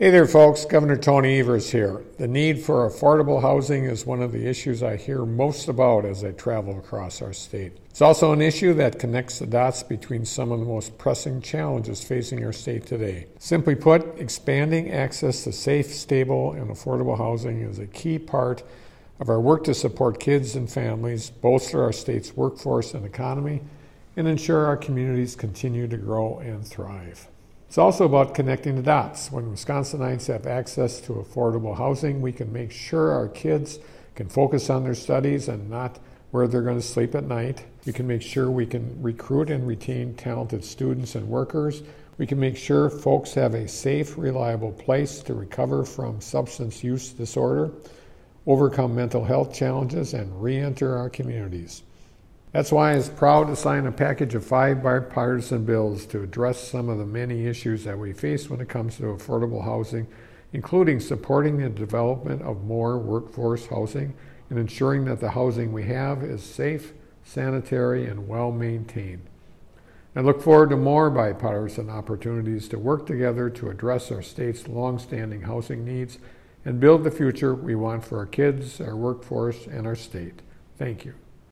Hey there, folks. Governor Tony Evers here. The need for affordable housing is one of the issues I hear most about as I travel across our state. It's also an issue that connects the dots between some of the most pressing challenges facing our state today. Simply put, expanding access to safe, stable, and affordable housing is a key part of our work to support kids and families, bolster our state's workforce and economy, and ensure our communities continue to grow and thrive. It's also about connecting the dots. When Wisconsinites have access to affordable housing, we can make sure our kids can focus on their studies and not where they're going to sleep at night. We can make sure we can recruit and retain talented students and workers. We can make sure folks have a safe, reliable place to recover from substance use disorder, overcome mental health challenges, and re enter our communities. That's why I was proud to sign a package of five bipartisan bills to address some of the many issues that we face when it comes to affordable housing, including supporting the development of more workforce housing and ensuring that the housing we have is safe, sanitary, and well maintained. I look forward to more bipartisan opportunities to work together to address our state's long-standing housing needs and build the future we want for our kids, our workforce, and our state. Thank you.